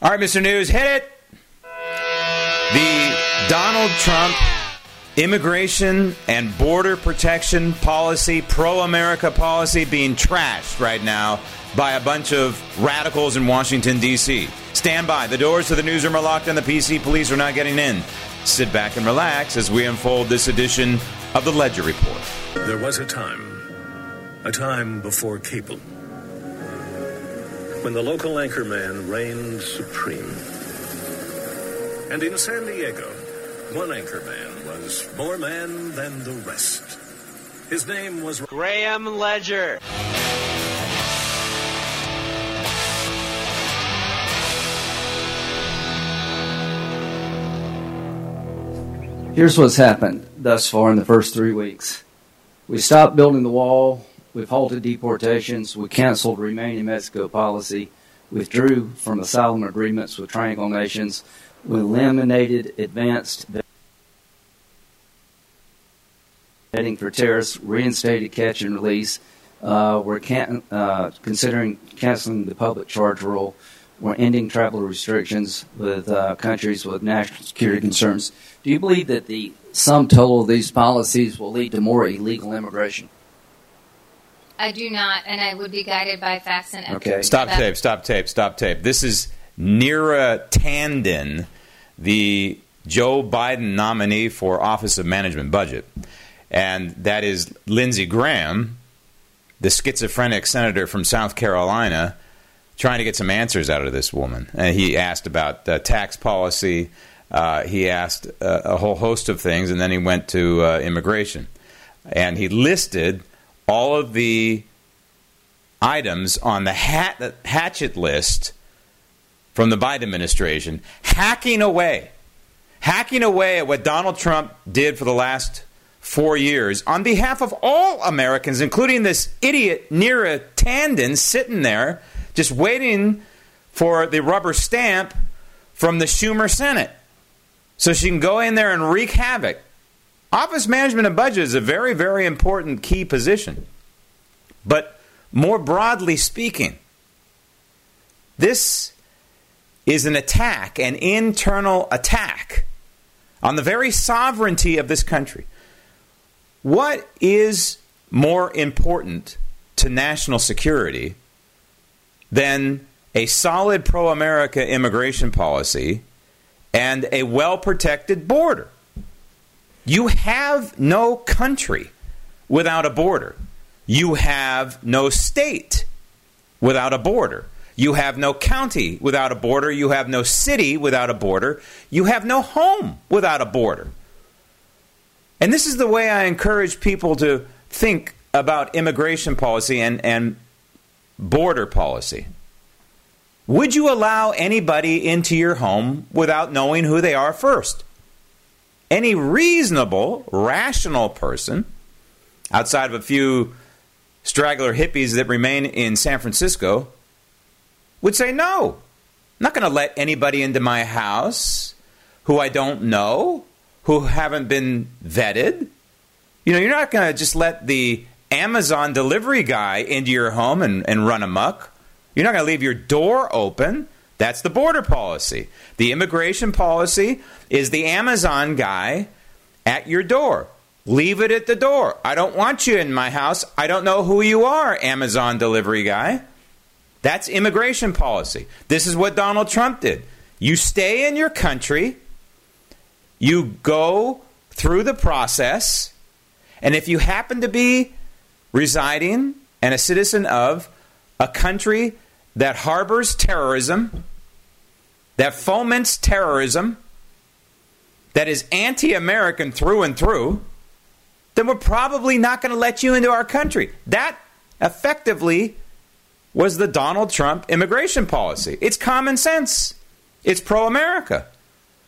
All right, Mr. News, hit it. The Donald Trump immigration and border protection policy, pro America policy, being trashed right now by a bunch of radicals in Washington, D.C. Stand by. The doors to the newsroom are locked and the PC police are not getting in. Sit back and relax as we unfold this edition of the Ledger Report. There was a time, a time before cable, when the local anchorman reigned supreme. And in San Diego, one anchorman was more man than the rest. His name was Graham Ledger. Here's what's happened thus far in the first three weeks. We stopped building the wall. We've halted deportations. We canceled Remain in Mexico policy. Withdrew from asylum agreements with triangle nations. We eliminated advanced vetting for terrorists, reinstated catch and release. Uh, we're can- uh, considering canceling the public charge rule. We're ending travel restrictions with uh, countries with national security concerns. Do you believe that the sum total of these policies will lead to more illegal immigration? I do not, and I would be guided by facts and evidence. Okay. Stop tape, stop tape, stop tape. This is Neera Tanden, the Joe Biden nominee for Office of Management Budget. And that is Lindsey Graham, the schizophrenic senator from South Carolina, trying to get some answers out of this woman. And he asked about uh, tax policy, uh, he asked uh, a whole host of things, and then he went to uh, immigration. And he listed all of the items on the hat- hatchet list from the Biden administration, hacking away, hacking away at what Donald Trump did for the last four years on behalf of all Americans, including this idiot Neera Tanden sitting there just waiting for the rubber stamp from the Schumer Senate so she can go in there and wreak havoc. Office management and budget is a very, very important key position. But more broadly speaking, this is an attack, an internal attack on the very sovereignty of this country. What is more important to national security than a solid pro America immigration policy and a well protected border. You have no country without a border. You have no state without a border. You have no county without a border. You have no city without a border. You have no home without a border. And this is the way I encourage people to think about immigration policy and, and border policy. Would you allow anybody into your home without knowing who they are first? Any reasonable, rational person, outside of a few straggler hippies that remain in San Francisco, would say, No, I'm not going to let anybody into my house who I don't know, who haven't been vetted. You know, you're not going to just let the Amazon delivery guy into your home and, and run amok you're not going to leave your door open. That's the border policy. The immigration policy is the Amazon guy at your door. Leave it at the door. I don't want you in my house. I don't know who you are, Amazon delivery guy. That's immigration policy. This is what Donald Trump did. You stay in your country, you go through the process, and if you happen to be residing and a citizen of a country that harbors terrorism, that foments terrorism, that is anti American through and through, then we're probably not going to let you into our country. That effectively was the Donald Trump immigration policy. It's common sense. It's pro America.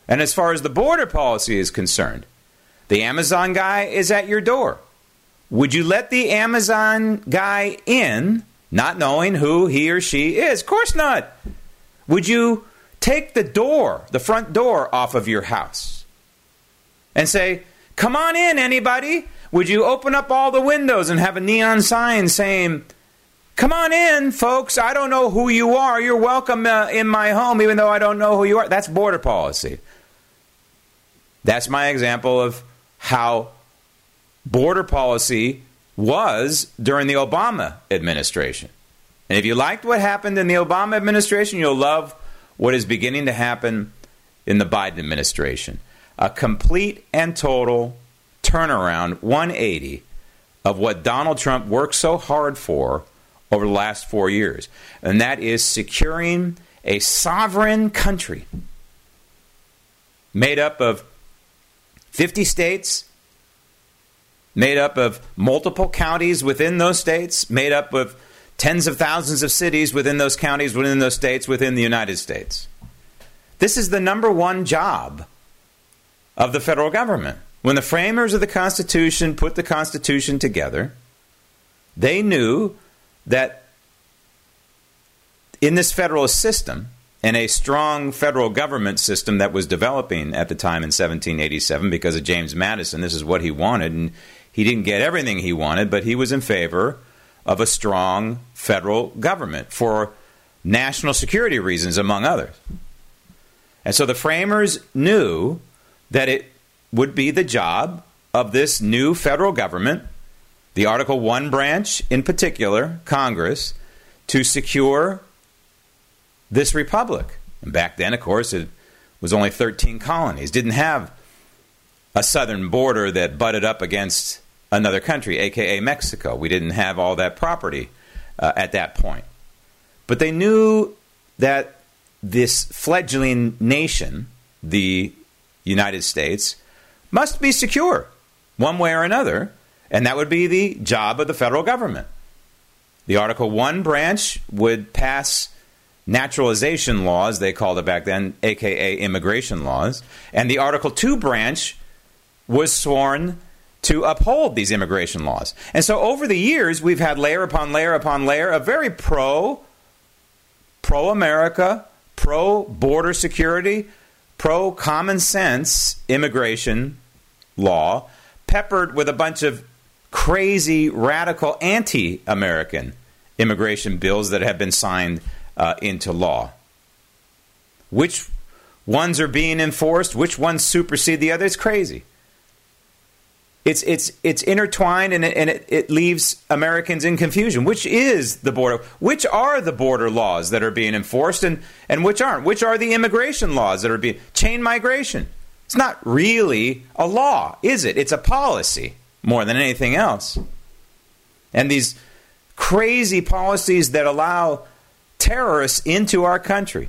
And as far as the border policy is concerned, the Amazon guy is at your door. Would you let the Amazon guy in, not knowing who he or she is? Of course not. Would you take the door, the front door, off of your house and say, Come on in, anybody? Would you open up all the windows and have a neon sign saying, Come on in, folks. I don't know who you are. You're welcome uh, in my home, even though I don't know who you are. That's border policy. That's my example of how border policy was during the Obama administration. And if you liked what happened in the Obama administration, you'll love what is beginning to happen in the Biden administration. A complete and total turnaround, 180, of what Donald Trump worked so hard for over the last four years. And that is securing a sovereign country made up of 50 states, made up of multiple counties within those states, made up of tens of thousands of cities within those counties, within those states, within the United States. This is the number one job of the federal government. When the framers of the Constitution put the Constitution together, they knew that in this federalist system, and a strong federal government system that was developing at the time in 1787 because of James Madison. This is what he wanted, and he didn't get everything he wanted, but he was in favor of a strong federal government for national security reasons, among others. And so the framers knew that it would be the job of this new federal government, the Article 1 branch in particular, Congress, to secure this republic. And back then, of course, it was only 13 colonies, didn't have a southern border that butted up against another country, aka Mexico. We didn't have all that property uh, at that point. But they knew that this fledgling nation, the United States, must be secure one way or another, and that would be the job of the federal government. The Article 1 branch would pass naturalization laws, they called it back then, aka immigration laws. And the Article 2 branch was sworn to uphold these immigration laws. And so over the years, we've had layer upon layer upon layer of very pro pro America, pro border security, pro common sense immigration law, peppered with a bunch of crazy, radical anti American immigration bills that have been signed uh, into law. Which ones are being enforced? Which ones supersede the other? It's crazy. It's it's it's intertwined and it, and it, it leaves Americans in confusion. Which is the border? Which are the border laws that are being enforced and, and which aren't? Which are the immigration laws that are being chain migration? It's not really a law, is it? It's a policy more than anything else. And these crazy policies that allow terrorists into our country,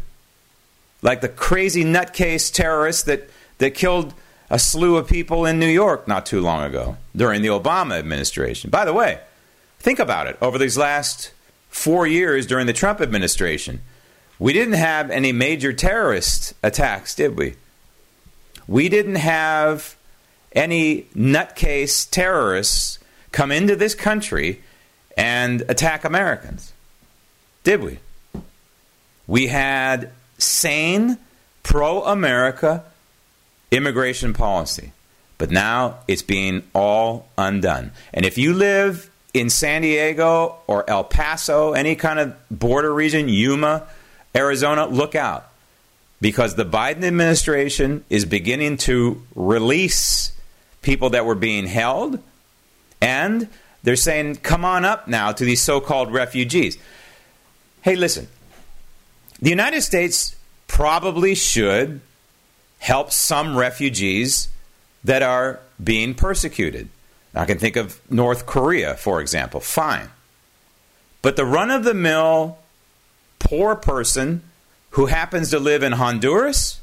like the crazy nutcase terrorists that, that killed a slew of people in New York not too long ago during the Obama administration. By the way, think about it. Over these last four years during the Trump administration, we didn't have any major terrorist attacks, did we? We didn't have any nutcase terrorists come into this country and attack Americans, did we? We had sane, pro America immigration policy. But now it's being all undone. And if you live in San Diego or El Paso, any kind of border region, Yuma, Arizona, look out. Because the Biden administration is beginning to release people that were being held, and they're saying, come on up now to these so called refugees. Hey, listen, the United States probably should help some refugees that are being persecuted. I can think of North Korea, for example. Fine. But the run of the mill poor person who happens to live in Honduras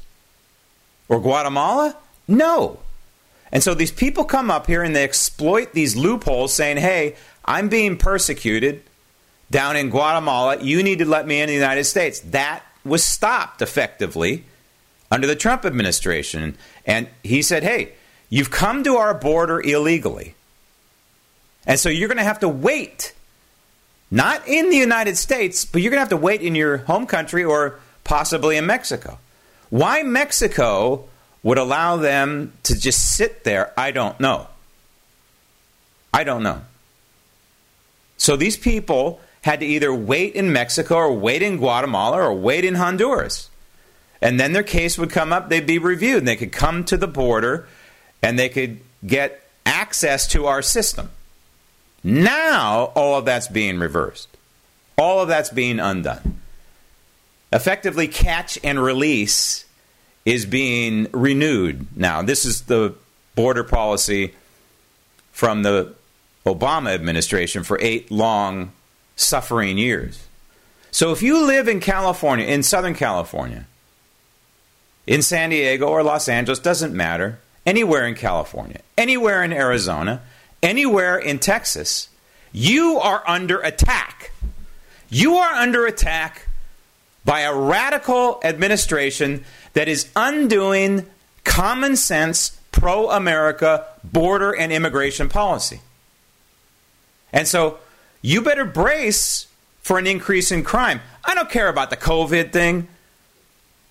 or Guatemala? No. And so these people come up here and they exploit these loopholes saying, hey, I'm being persecuted down in Guatemala. You need to let me in the United States. That was stopped effectively under the Trump administration. And he said, hey, you've come to our border illegally. And so you're going to have to wait, not in the United States, but you're going to have to wait in your home country or possibly in Mexico. Why Mexico would allow them to just sit there, I don't know. I don't know. So these people had to either wait in Mexico or wait in Guatemala or wait in Honduras. And then their case would come up, they'd be reviewed, and they could come to the border and they could get access to our system. Now, all of that's being reversed. All of that's being undone. Effectively, catch and release is being renewed now. This is the border policy from the Obama administration for eight long suffering years. So if you live in California, in Southern California, in San Diego or Los Angeles, doesn't matter, anywhere in California, anywhere in Arizona, anywhere in Texas, you are under attack. You are under attack by a radical administration that is undoing common sense, pro America border and immigration policy. And so you better brace for an increase in crime. I don't care about the COVID thing.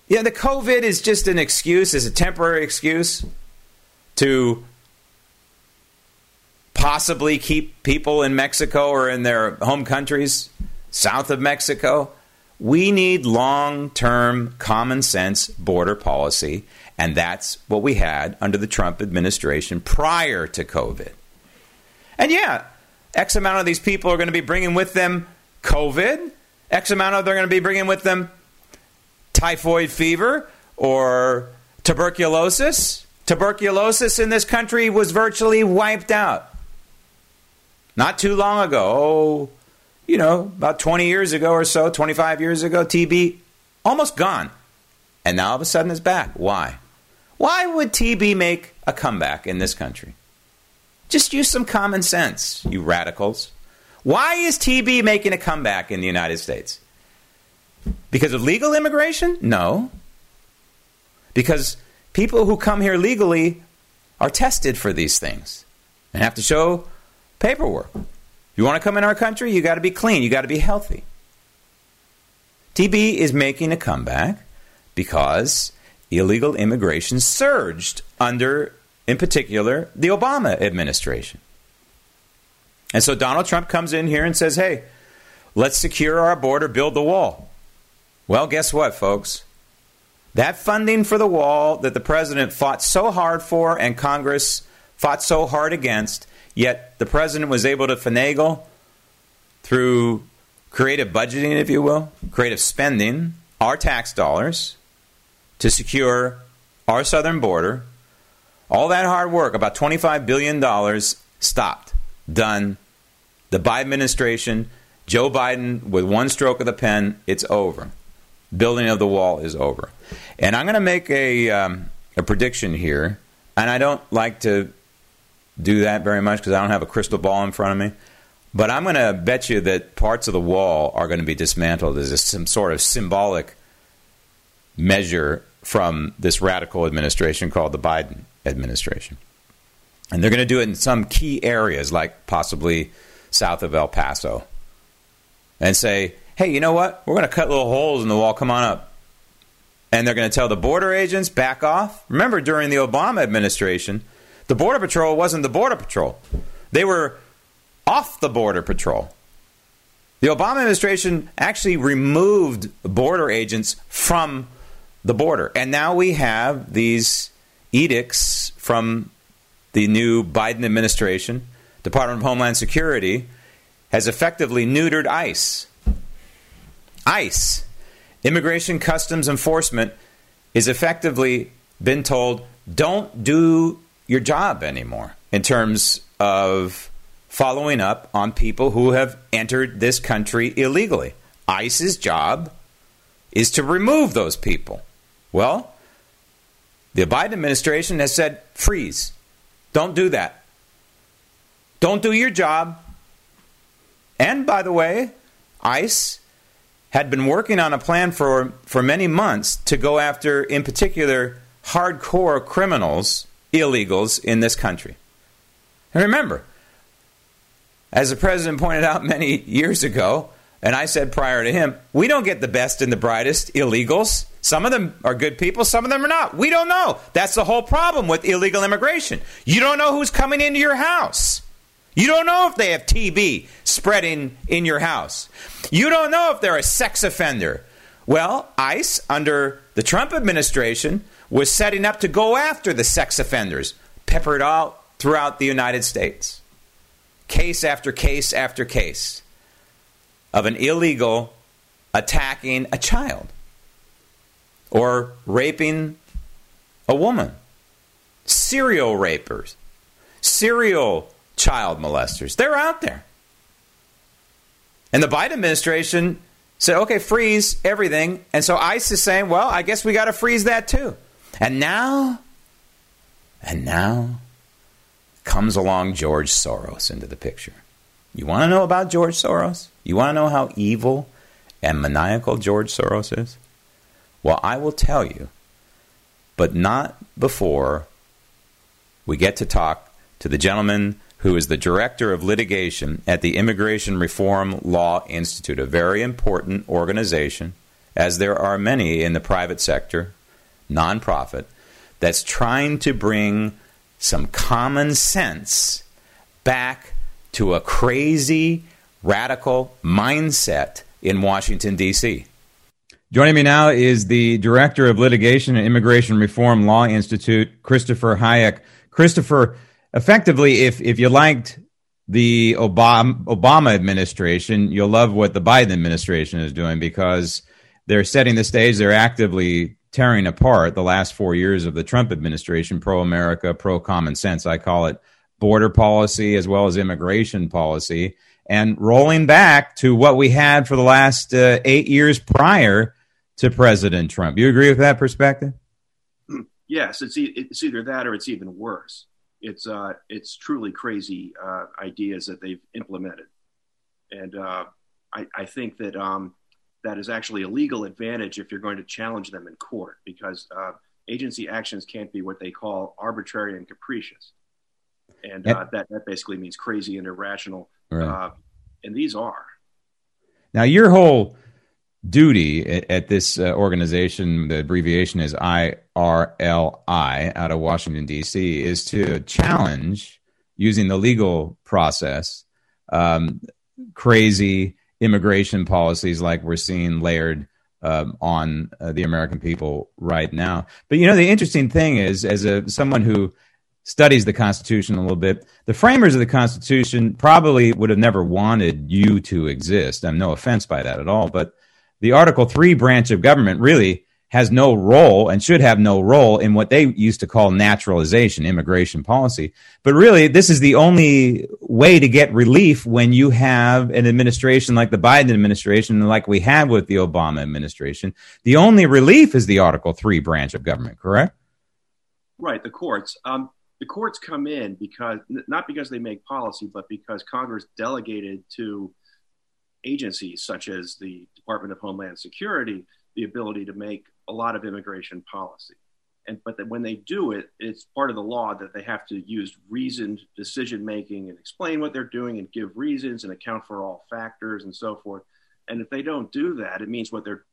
Yeah, the COVID is just an excuse, is a temporary excuse to possibly keep people in Mexico or in their home countries south of Mexico. We need long term, common sense border policy, and that's what we had under the Trump administration prior to COVID. And yeah, X amount of these people are going to be bringing with them COVID. X amount of they're going to be bringing with them typhoid fever or tuberculosis. Tuberculosis in this country was virtually wiped out. Not too long ago, oh, you know, about 20 years ago or so, 25 years ago, TB almost gone. And now all of a sudden it's back. Why? Why would TB make a comeback in this country? Just use some common sense, you radicals. Why is TB making a comeback in the United States? Because of legal immigration? No. Because people who come here legally are tested for these things and have to show paperwork. You want to come in our country, you got to be clean, you got to be healthy. TB is making a comeback because illegal immigration surged under, in particular, the Obama administration. And so Donald Trump comes in here and says, hey, let's secure our border, build the wall. Well, guess what, folks? That funding for the wall that the president fought so hard for and Congress fought so hard against, yet the president was able to finagle through creative budgeting, if you will, creative spending, our tax dollars to secure our southern border. All that hard work, about $25 billion, stopped done. The Biden administration, Joe Biden, with one stroke of the pen, it's over. Building of the wall is over. And I'm going to make a, um, a prediction here, and I don't like to do that very much because I don't have a crystal ball in front of me. But I'm going to bet you that parts of the wall are going to be dismantled as some sort of symbolic measure from this radical administration called the Biden administration. And they're going to do it in some key areas, like possibly south of El Paso, and say, hey, you know what? We're going to cut little holes in the wall. Come on up. And they're going to tell the border agents, back off. Remember, during the Obama administration, the Border Patrol wasn't the Border Patrol, they were off the Border Patrol. The Obama administration actually removed border agents from the border. And now we have these edicts from the new Biden administration, Department of Homeland Security, has effectively neutered ICE. ICE, Immigration Customs Enforcement, is effectively been told don't do your job anymore in terms of following up on people who have entered this country illegally. ICE's job is to remove those people. Well, the Biden administration has said freeze. Don't do that. Don't do your job. And by the way, ICE had been working on a plan for, for many months to go after, in particular, hardcore criminals, illegals in this country. And remember, as the president pointed out many years ago, and I said prior to him, we don't get the best and the brightest illegals. Some of them are good people, some of them are not. We don't know. That's the whole problem with illegal immigration. You don't know who's coming into your house. You don't know if they have TB spreading in your house. You don't know if they're a sex offender. Well, ICE, under the Trump administration, was setting up to go after the sex offenders, peppered all throughout the United States. Case after case after case of an illegal attacking a child or raping a woman. Serial rapers, serial child molesters. They're out there. And the Biden administration said, okay, freeze everything. And so ICE is saying, well, I guess we got to freeze that too. And now, and now comes along George Soros into the picture. You want to know about George Soros? You want to know how evil and maniacal George Soros is? Well, I will tell you, but not before we get to talk to the gentleman who is the director of litigation at the Immigration Reform Law Institute, a very important organization, as there are many in the private sector, nonprofit, that's trying to bring some common sense back to a crazy, radical mindset in Washington, D.C. Joining me now is the Director of Litigation and Immigration Reform Law Institute, Christopher Hajec. Christopher, effectively, if if you liked the Obama, Obama administration, you'll love what the Biden administration is doing because they're setting the stage. They're actively tearing apart the last four years of the Trump administration, pro America, pro common sense. I call it border policy as well as immigration policy, and rolling back to what we had for the last uh, eight years prior to President Trump. You agree with that perspective? Yes, it's e- it's either that or it's even worse it's uh, it's truly crazy uh, ideas that they've implemented, and uh, I, I, think that um, that is actually a legal advantage if you're going to challenge them in court because uh, agency actions can't be what they call arbitrary and capricious, and uh, that that basically means crazy and irrational, right. Uh, and these are. Now your whole duty at, this uh, organization, the abbreviation is IRLI out of Washington, D.C., is to challenge using the legal process um, crazy immigration policies like we're seeing layered um, on uh, the American people right now. But you know, the interesting thing is, as a someone who studies the Constitution a little bit, the framers of the Constitution probably would have never wanted you to exist. I'm no offense by that at all, but the Article 3 branch of government really has no role and should have no role in what they used to call naturalization, immigration policy. But really, this is the only way to get relief when you have an administration like the Biden administration, like we have with the Obama administration. The only relief is the Article 3 branch of government, correct? Right, the courts. Um, the courts come in because not because they make policy, but because Congress delegated to agencies such as the Department of Homeland Security the ability to make a lot of immigration policy. And, but when they do it, it's part of the law that they have to use reasoned decision making and explain what they're doing and give reasons and account for all factors and so forth. And if they don't do that, it means what they're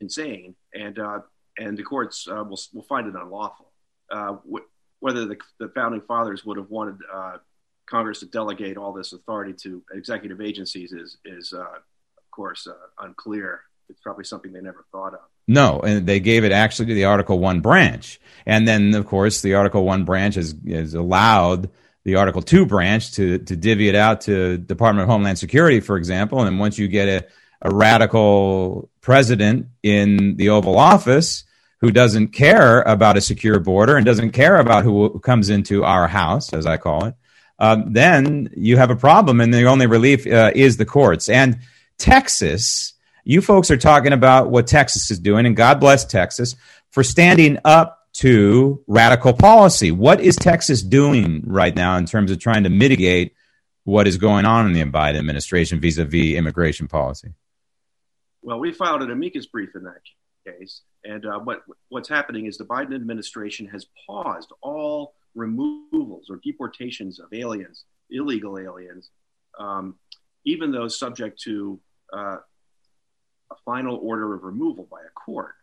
insane, and uh, and the courts uh, will will find it unlawful. Uh, wh- whether the, the, founding fathers would have wanted uh, Congress to delegate all this authority to executive agencies is is uh, of course uh, unclear. It's probably something they never thought of. No, and they gave it actually to the Article One branch, and then of course the Article One branch has has allowed the Article Two branch to to divvy it out to Department of Homeland Security, for example. And once you get a a radical president in the Oval Office who doesn't care about a secure border and doesn't care about who comes into our house, as I call it, um, then you have a problem, and the only relief uh, is the courts. And Texas, you folks are talking about what Texas is doing, and God bless Texas for standing up to radical policy. What is Texas doing right now in terms of trying to mitigate what is going on in the Biden administration vis a vis immigration policy? Well, we filed an amicus brief in that case, and uh, what what's happening is the Biden administration has paused all removals or deportations of aliens, illegal aliens, um, even those subject to uh, a final order of removal by a court.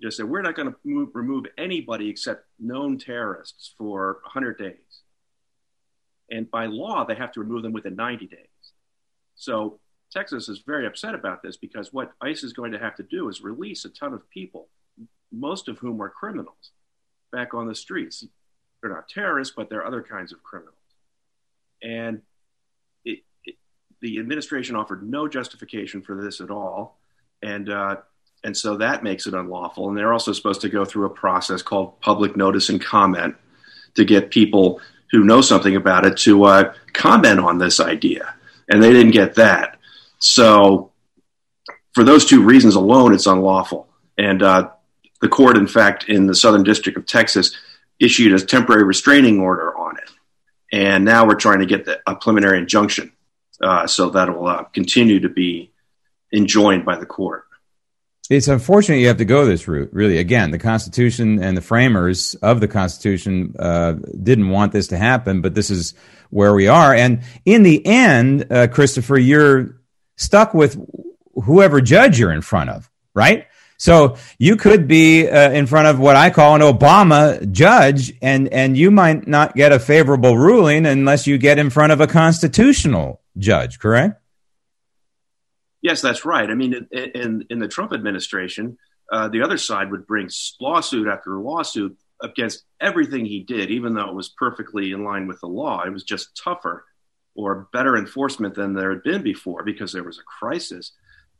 Just said we're not going to remove anybody except known terrorists for 100 days, and by law they have to remove them within 90 days. So Texas is very upset about this because what ICE is going to have to do is release a ton of people, most of whom are criminals, back on the streets. They're not terrorists, but they're other kinds of criminals. And it, it, the administration offered no justification for this at all. And, uh, and so that makes it unlawful. And they're also supposed to go through a process called public notice and comment to get people who know something about it to uh, comment on this idea. And they didn't get that. So, for those two reasons alone, it's unlawful. And uh, the court, in fact, in the Southern District of Texas, issued a temporary restraining order on it. And now we're trying to get the, a preliminary injunction uh, so that'll uh, continue to be enjoined by the court. It's unfortunate you have to go this route, really. Again, the Constitution and the framers of the Constitution uh, didn't want this to happen, but this is where we are. And in the end, uh, Christopher, you're stuck with whoever judge you're in front of, right? So you could be uh, in front of what I call an Obama judge, and and you might not get a favorable ruling unless you get in front of a constitutional judge. Correct? Yes, that's right. I mean, in in, the Trump administration, uh, the other side would bring lawsuit after lawsuit against everything he did, even though it was perfectly in line with the law. It was just tougher or better enforcement than there had been before because there was a crisis.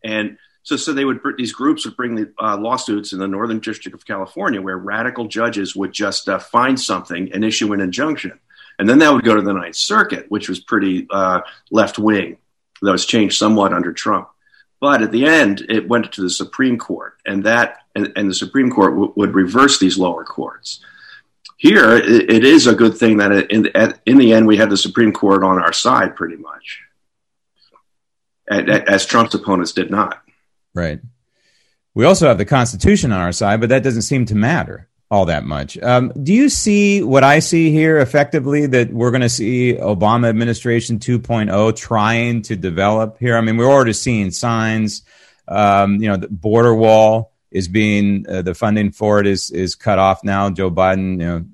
And so, so they would these groups would bring the uh, lawsuits in the Northern District of California, where radical judges would just uh, find something and issue an injunction, and then that would go to the Ninth Circuit, which was pretty uh, left wing. That was changed somewhat under Trump, but at the end, it went to the Supreme Court, and that and, and the Supreme Court w- would reverse these lower courts here it, it is a good thing that in, in the end we had the Supreme Court on our side pretty much, as Trump's opponents did not. Right. We also have the Constitution on our side, but that doesn't seem to matter all that much. Um, do you see what I see here effectively that we're going to see Obama administration 2.0 trying to develop here? I mean, we're already seeing signs. Um, you know, the border wall is being uh, the funding for it is is cut off now. Joe Biden, you know,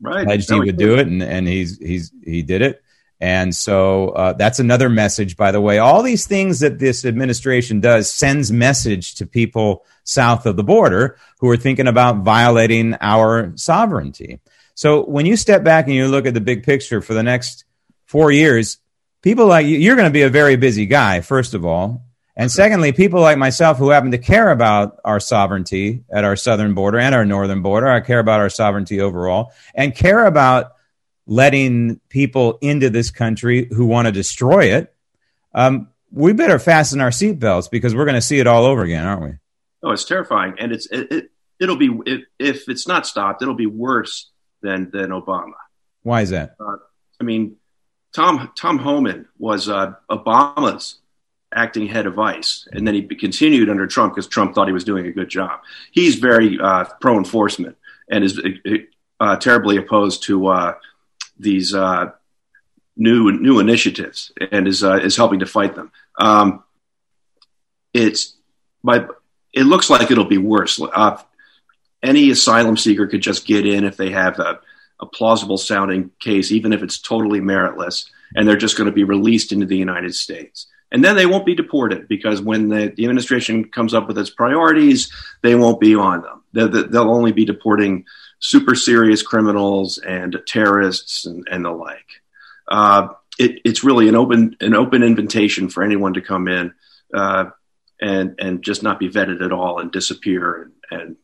right. pledged he would do it, and and he's he's he did it. And so uh, that's another message, by the way. All these things that this administration does sends message to people south of the border who are thinking about violating our sovereignty. So when you step back and you look at the big picture for the next four years, people like you, you're going to be a very busy guy, first of all. And secondly, people like myself who happen to care about our sovereignty at our southern border and our northern border, I care about our sovereignty overall, and care about letting people into this country who want to destroy it. Um, we better fasten our seatbelts because we're going to see it all over again, aren't we? Oh, it's terrifying, and it's it, it will be it, if it's not stopped, it'll be worse than than Obama. Why is that? Uh, I mean, Tom Tom Homan was uh, Obama's acting head of ICE, and then he continued under Trump because Trump thought he was doing a good job. He's very uh, pro enforcement and is uh, terribly opposed to uh, these uh, new new initiatives and is uh, is helping to fight them. Um, it's my it looks like it'll be worse. Uh, any asylum seeker could just get in if they have a, a plausible sounding case, even if it's totally meritless, and they're just going to be released into the United States and then they won't be deported because when the, the administration comes up with its priorities, they won't be on them. They'll, they'll only be deporting super serious criminals and terrorists and, and the like. Uh, it, it's really an open an open invitation for anyone to come in uh, and and just not be vetted at all and disappear and, and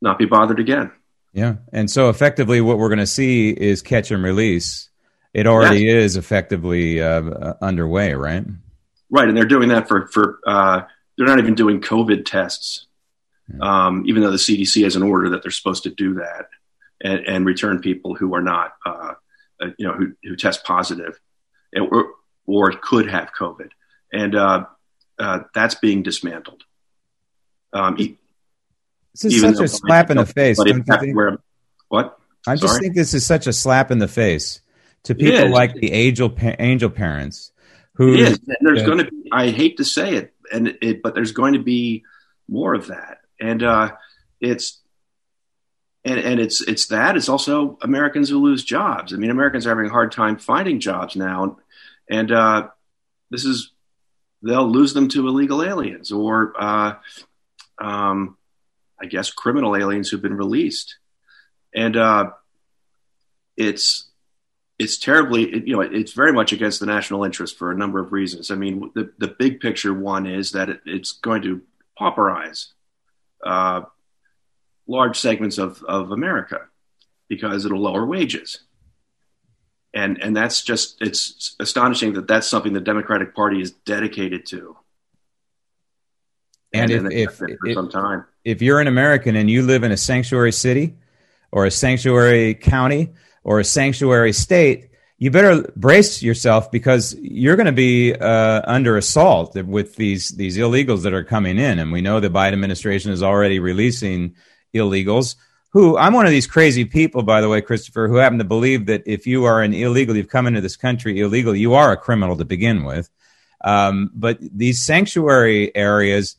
not be bothered again. Yeah, and so effectively, what we're going to see is catch and release. It already yes. is effectively uh, underway, right? Right, and they're doing that for for uh, they're not even doing COVID tests, um, even though the CDC has an order that they're supposed to do that and, and return people who are not, uh, uh, you know, who, who test positive or, or could have COVID, and uh, uh, that's being dismantled. Um, this is such a slap in the face. Where, what? I just think this is such a slap in the face to people like the angel angel parents who. Is. And there's uh, going to be. I hate to say it, and it, but there's going to be more of that, and uh, it's and and it's it's that it's also Americans who lose jobs. I mean, Americans are having a hard time finding jobs now, and uh, this is they'll lose them to illegal aliens or uh, um, I guess criminal aliens who've been released, and uh, it's it's terribly it, you know it's very much against the national interest for a number of reasons. I mean, the the big picture one is that it, it's going to pauperize uh, large segments of, of America because it'll lower wages. And, and that's just, it's astonishing that that's something the Democratic Party is dedicated to. And, and if, if, for if, some time. if you're an American and you live in a sanctuary city or a sanctuary county or a sanctuary state, you better brace yourself because you're going to be uh, under assault with these these illegals that are coming in, and we know the Biden administration is already releasing illegals who I'm one of these crazy people, by the way, Christopher, who happen to believe that if you are an illegal, you've come into this country illegal, you are a criminal to begin with. Um, but these sanctuary areas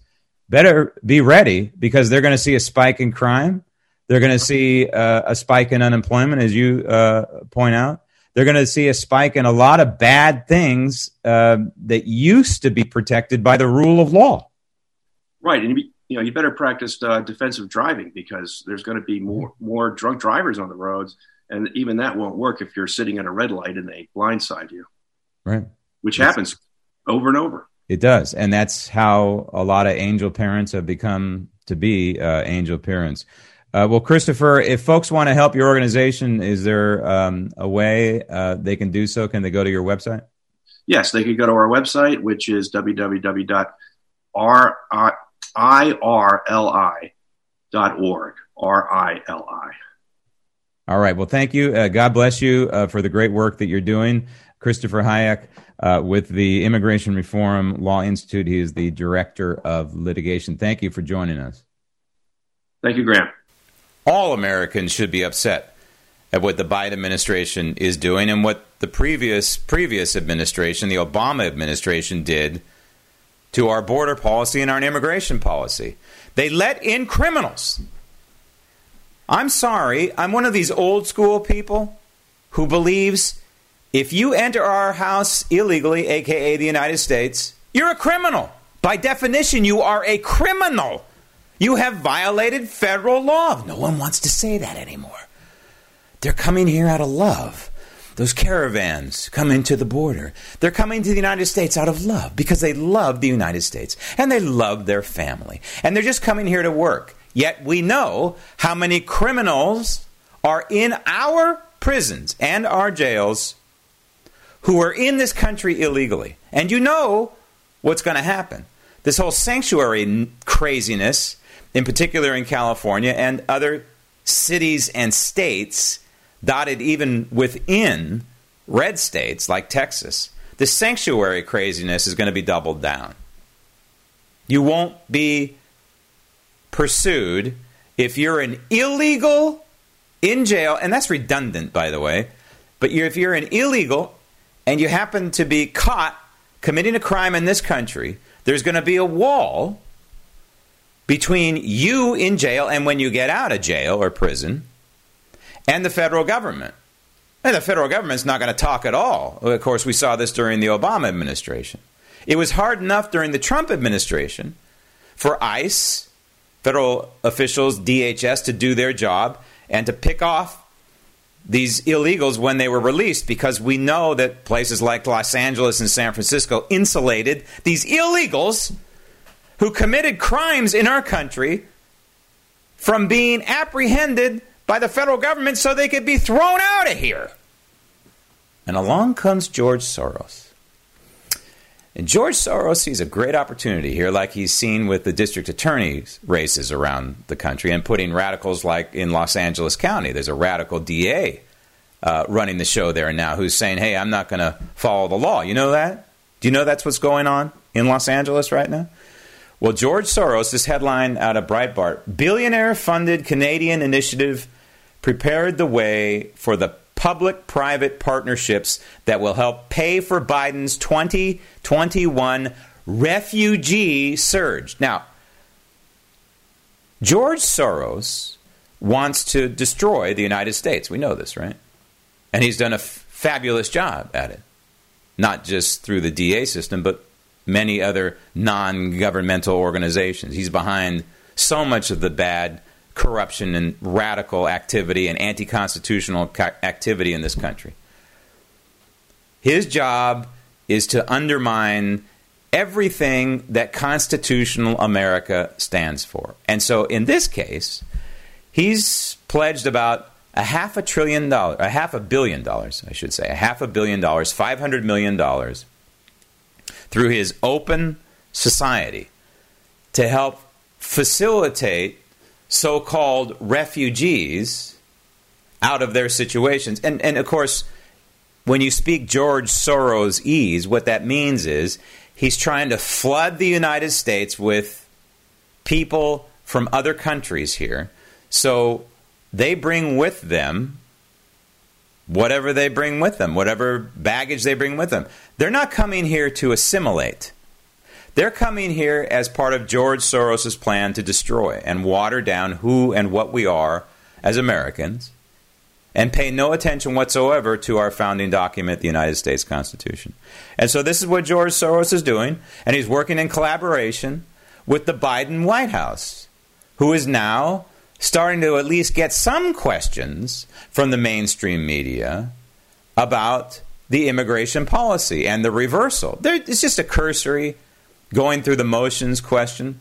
better be ready because they're going to see a spike in crime. They're going to see uh, a spike in unemployment, as you uh, point out. They're going to see a spike in a lot of bad things uh, that used to be protected by the rule of law. Right. And you know, you better practice uh, defensive driving because there's going to be more more drunk drivers on the roads, and even that won't work if you're sitting at a red light and they blindside you. Right. Which happens over and over. It does, and that's how a lot of angel parents have become to be uh, angel parents. Uh, well, Christopher, if folks want to help your organization, is there um, a way uh, they can do so? Can they go to your website? Yes, they could go to our website, which is www.r I-R-L-I dot org, R-I-L-I. All right. Well, thank you. Uh, God bless you uh, for the great work that you're doing. Christopher Hajec uh, with the Immigration Reform Law Institute. He is the Director of Litigation. Thank you for joining us. Thank you, Graham. All Americans should be upset at what the Biden administration is doing and what the previous previous administration, the Obama administration, did to our border policy and our immigration policy. They let in criminals. I'm sorry, I'm one of these old school people who believes if you enter our house illegally, aka the United States, you're a criminal. By definition, you are a criminal. You have violated federal law. No one wants to say that anymore. They're coming here out of love. Those caravans coming to the border. They're coming to the United States out of love because they love the United States and they love their family. And they're just coming here to work. Yet we know how many criminals are in our prisons and our jails who are in this country illegally. And you know what's going to happen. This whole sanctuary craziness, in particular in California and other cities and states, dotted even within red states like Texas, the sanctuary craziness is going to be doubled down. You won't be pursued if you're an illegal in jail, and that's redundant, by the way. But you're, if you're an illegal and you happen to be caught committing a crime in this country, there's going to be a wall between you in jail and when you get out of jail or prison and the federal government. And the federal government's not going to talk at all. Of course, we saw this during the Obama administration. It was hard enough during the Trump administration for ICE, federal officials, DHS, to do their job and to pick off these illegals when they were released because we know that places like Los Angeles and San Francisco insulated these illegals who committed crimes in our country from being apprehended by the federal government so they could be thrown out of here. And along comes George Soros. And George Soros sees a great opportunity here, like he's seen with the district attorneys races around the country and putting radicals like in Los Angeles County. There's a radical DA uh, running the show there now who's saying, hey, I'm not going to follow the law. You know that? Do you know that's what's going on in Los Angeles right now? Well, George Soros, this headline out of Breitbart billionaire funded Canadian initiative prepared the way for the public private partnerships that will help pay for Biden's 2021 refugee surge. Now, George Soros wants to destroy the United States. We know this, right? And he's done a f- fabulous job at it. Not just through the DA system, but many other non governmental organizations. He's behind so much of the bad corruption and radical activity and anti constitutional activity in this country. His job is to undermine everything that constitutional America stands for. And so in this case, he's pledged about a half a trillion dollars, a half a billion dollars, I should say, a half a billion dollars, $500 million through his open society to help facilitate so called refugees out of their situations. And, and of course, when you speak George Soros ease, what that means is he's trying to flood the United States with people from other countries here. So they bring with them whatever they bring with them, whatever baggage they bring with them. They're not coming here to assimilate. They're coming here as part of George Soros' plan to destroy and water down who and what we are as Americans and pay no attention whatsoever to our founding document, the United States Constitution. And so this is what George Soros is doing, and he's working in collaboration with the Biden White House, who is now starting to at least get some questions from the mainstream media about the immigration policy and the reversal. There, it's just a cursory going through the motions question.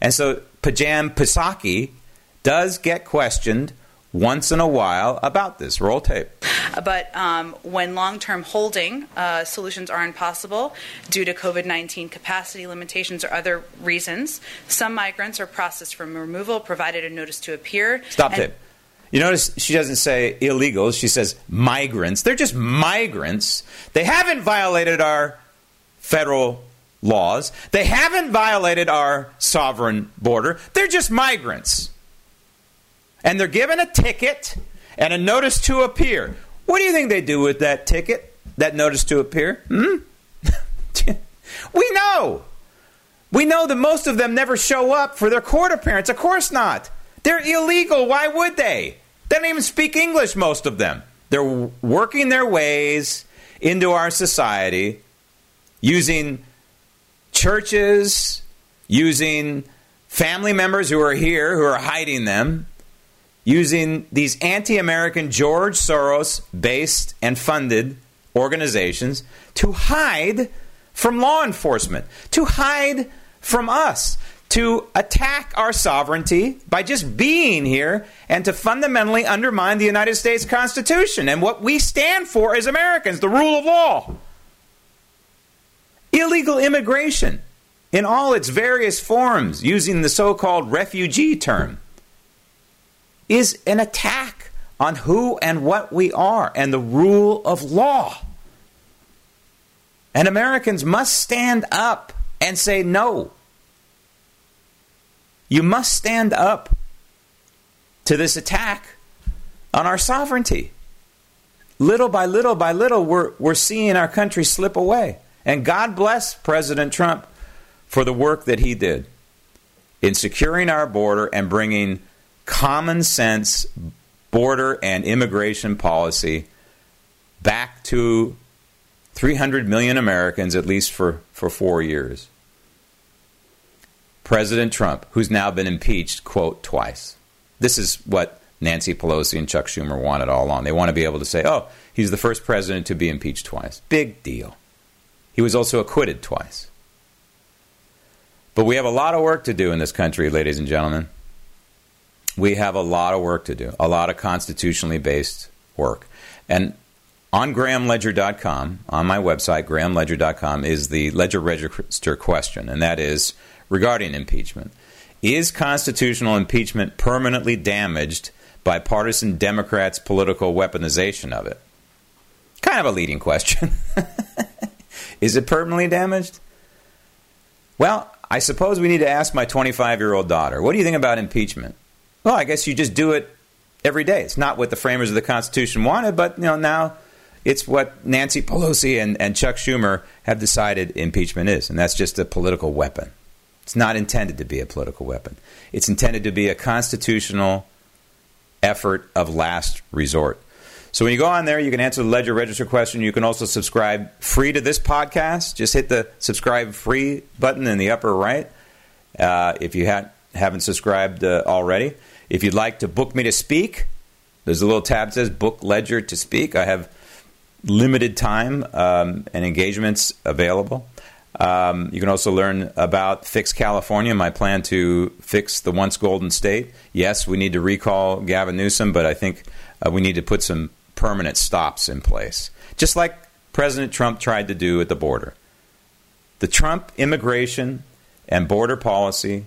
And so Pajam Pisaki does get questioned once in a while about this. Roll tape. But um, when long term holding uh, solutions are impossible due to COVID 19 capacity limitations or other reasons, some migrants are processed for removal provided a notice to appear. Stop tape. You notice she doesn't say illegals, she says migrants. They're just migrants. They haven't violated our federal laws. They haven't violated our sovereign border. They're just migrants. And they're given a ticket and a notice to appear. What do you think they do with that ticket, that notice to appear? Hmm? we know. We know that most of them never show up for their court appearance. Of course not. They're illegal. Why would they? They don't even speak English, most of them. They're working their ways into our society using churches using family members who are here who are hiding them, using these anti American George Soros based and funded organizations to hide from law enforcement, to hide from us, to attack our sovereignty by just being here and to fundamentally undermine the United States Constitution and what we stand for as Americans, the rule of law. Illegal immigration in all its various forms, using the so called refugee term, is an attack on who and what we are and the rule of law. And Americans must stand up and say no. You must stand up to this attack on our sovereignty. Little by little by little, we're, we're seeing our country slip away. And God bless President Trump for the work that he did in securing our border and bringing common sense border and immigration policy back to 300 million Americans, at least for, for four years. President Trump, who's now been impeached, quote, twice. This is what Nancy Pelosi and Chuck Schumer wanted all along. They want to be able to say, oh, he's the first president to be impeached twice. Big deal. He was also acquitted twice. But we have a lot of work to do in this country, ladies and gentlemen. We have a lot of work to do, a lot of constitutionally based work. And on grahamledger.com, on my website, grahamledger.com, is the Ledger Register question, and that is regarding impeachment. Is constitutional impeachment permanently damaged by partisan Democrats' political weaponization of it? Kind of a leading question. Is it permanently damaged? Well, I suppose we need to ask my 25 year old daughter, what do you think about impeachment? Well, I guess you just do it every day. It's not what the framers of the Constitution wanted, but you know now it's what Nancy Pelosi and, and Chuck Schumer have decided impeachment is, and that's just a political weapon. It's not intended to be a political weapon. It's intended to be a constitutional effort of last resort. So when you go on there, you can answer the Ledger Register question. You can also subscribe free to this podcast. Just hit the subscribe free button in the upper right uh, if you ha- haven't subscribed uh, already. If you'd like to book me to speak, there's a little tab that says Book Ledger to Speak. I have limited time um, and engagements available. Um, you can also learn about Fix California, my plan to fix the once golden state. Yes, we need to recall Gavin Newsom, but I think uh, we need to put some permanent stops in place, just like President Trump tried to do at the border. The Trump immigration and border policy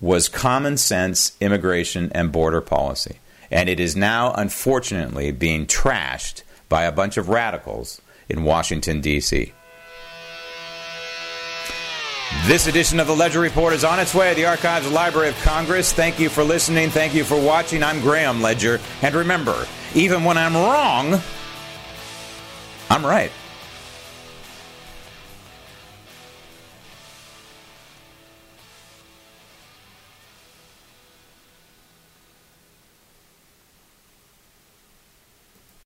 was common sense immigration and border policy. And it is now, unfortunately, being trashed by a bunch of radicals in Washington, D.C. This edition of the Ledger Report is on its way to the Archives Library of Congress. Thank you for listening. Thank you for watching. I'm Graham Ledger. And remember, even when I'm wrong, I'm right.